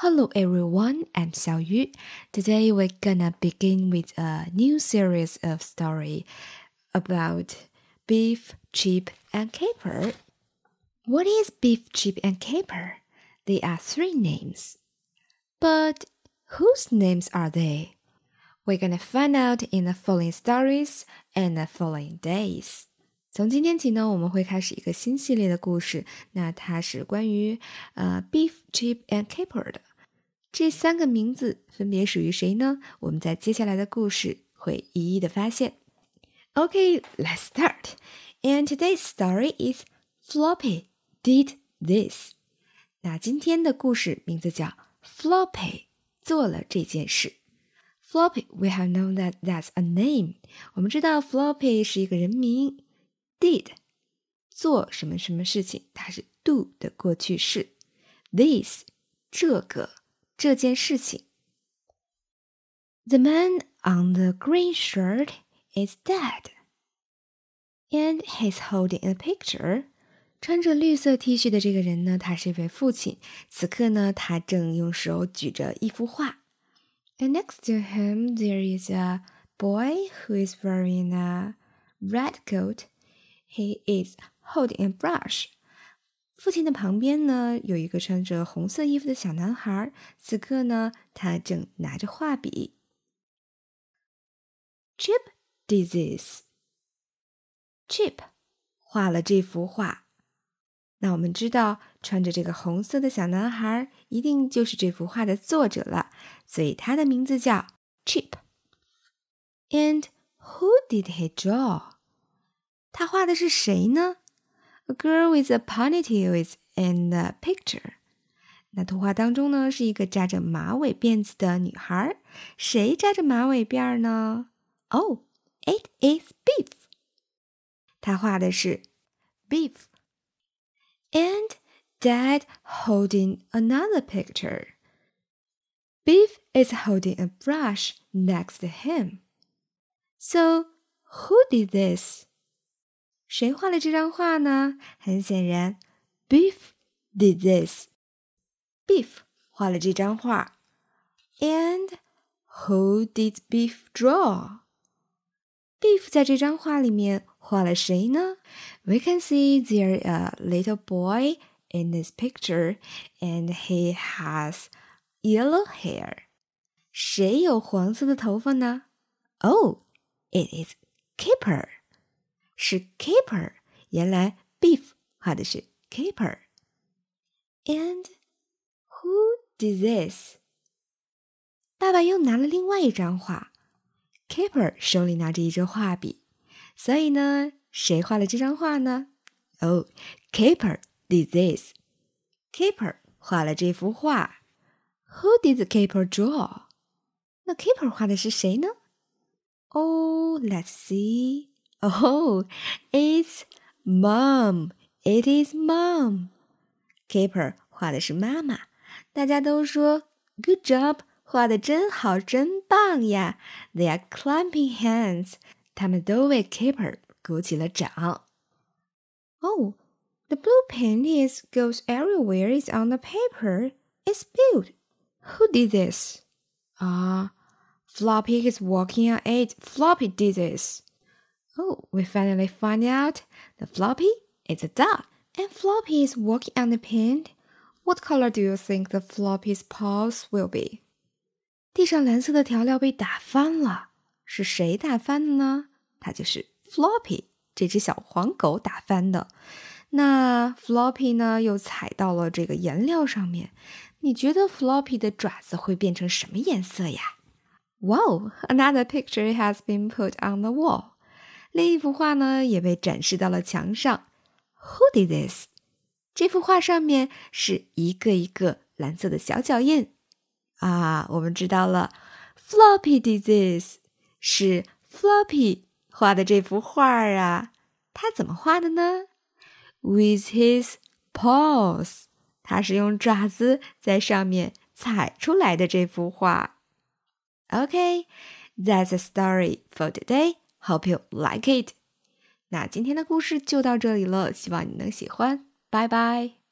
Hello everyone, I'm Xiaoyu. Today we're gonna begin with a new series of story about Biff, Chip, and Kipper. What is Biff, Chip, and Kipper? They are three names. But whose names are they? We're gonna find out in the following stories and the following days. 从今天起呢，我们会开始一个新系列的故事。那它是关于呃 Biff, Chip and Kipper 的这三个名字分别属于谁呢？我们在接下来的故事会一一的发现。Okay, let's start. And today's story is Floppy did this. 那今天的故事名字叫 Floppy 做了这件事。Floppy, we have known that that's a name. 我们知道 Floppy 是一个人名。did 做什么什么事情，它是 do 的过去式。This 这个这件事情。The man on the green shirt is dead, and he's holding a picture. 穿着绿色 T 恤的这个人呢，他是一位父亲。此刻呢，他正用手举着一幅画。And next to him, there is a boy who is wearing a red coat He is holding a brush。父亲的旁边呢，有一个穿着红色衣服的小男孩。此刻呢，他正拿着画笔。Chip did this。Chip 画了这幅画。那我们知道，穿着这个红色的小男孩一定就是这幅画的作者了，所以他的名字叫 Chip。And who did he draw？他画的是谁呢？A girl with a ponytail is in the picture。那图画当中呢，是一个扎着马尾辫子的女孩。谁扎着马尾辫呢？Oh, it is Biff。他画的是 Biff。And Dad holding another picture. Biff is holding a brush next to him. So, who did this? 谁画了这张画呢？很显然，Biff did this。Biff 画了这张画。And who did Biff draw? Biff 在这张画里面画了谁呢？We can see there a little boy in this picture, and he has yellow hair. 谁有黄色的头发呢？Oh, it is Kipper. 是 Kipper，原来 Biff 画的是 Kipper。And who did this？爸爸又拿了另外一张画，Kipper 手里拿着一支画笔，所以呢，谁画了这张画呢？哦，Kipper did this。Kipper 画了这幅画。Who did the Kipper draw？那 Kipper 画的是谁呢？Oh, let's see. Oh, it's mom. It is mom. Kipper 画的是妈妈，大家都说 Good job，画的真好，真棒呀！They are clapping hands，他们都为 Kipper 鼓起了掌。Oh, the blue panties goes everywhere It's on the paper. It's spilled. Who did this? Ah, uh, Floppy is walking on it. Floppy did this. Oh, we finally find out the floppy is a dog, and floppy is walking on the paint. What color do you think the floppy's paws will be? 地上蓝色的调料被打翻了，是谁打翻的呢？它就是 Floppy 这只小黄狗打翻的。那 Floppy 呢，又踩到了这个颜料上面。你觉得 Floppy 的爪子会变成什么颜色呀？Wow, another picture has been put on the wall. 另一幅画呢也被展示到了墙上。Who did this？这幅画上面是一个一个蓝色的小脚印啊，我们知道了。Floppy did this，是 Floppy 画的这幅画啊。他怎么画的呢？With his paws，他是用爪子在上面踩出来的这幅画。OK，that's a story for today. Hope you like it。那今天的故事就到这里了，希望你能喜欢，拜拜。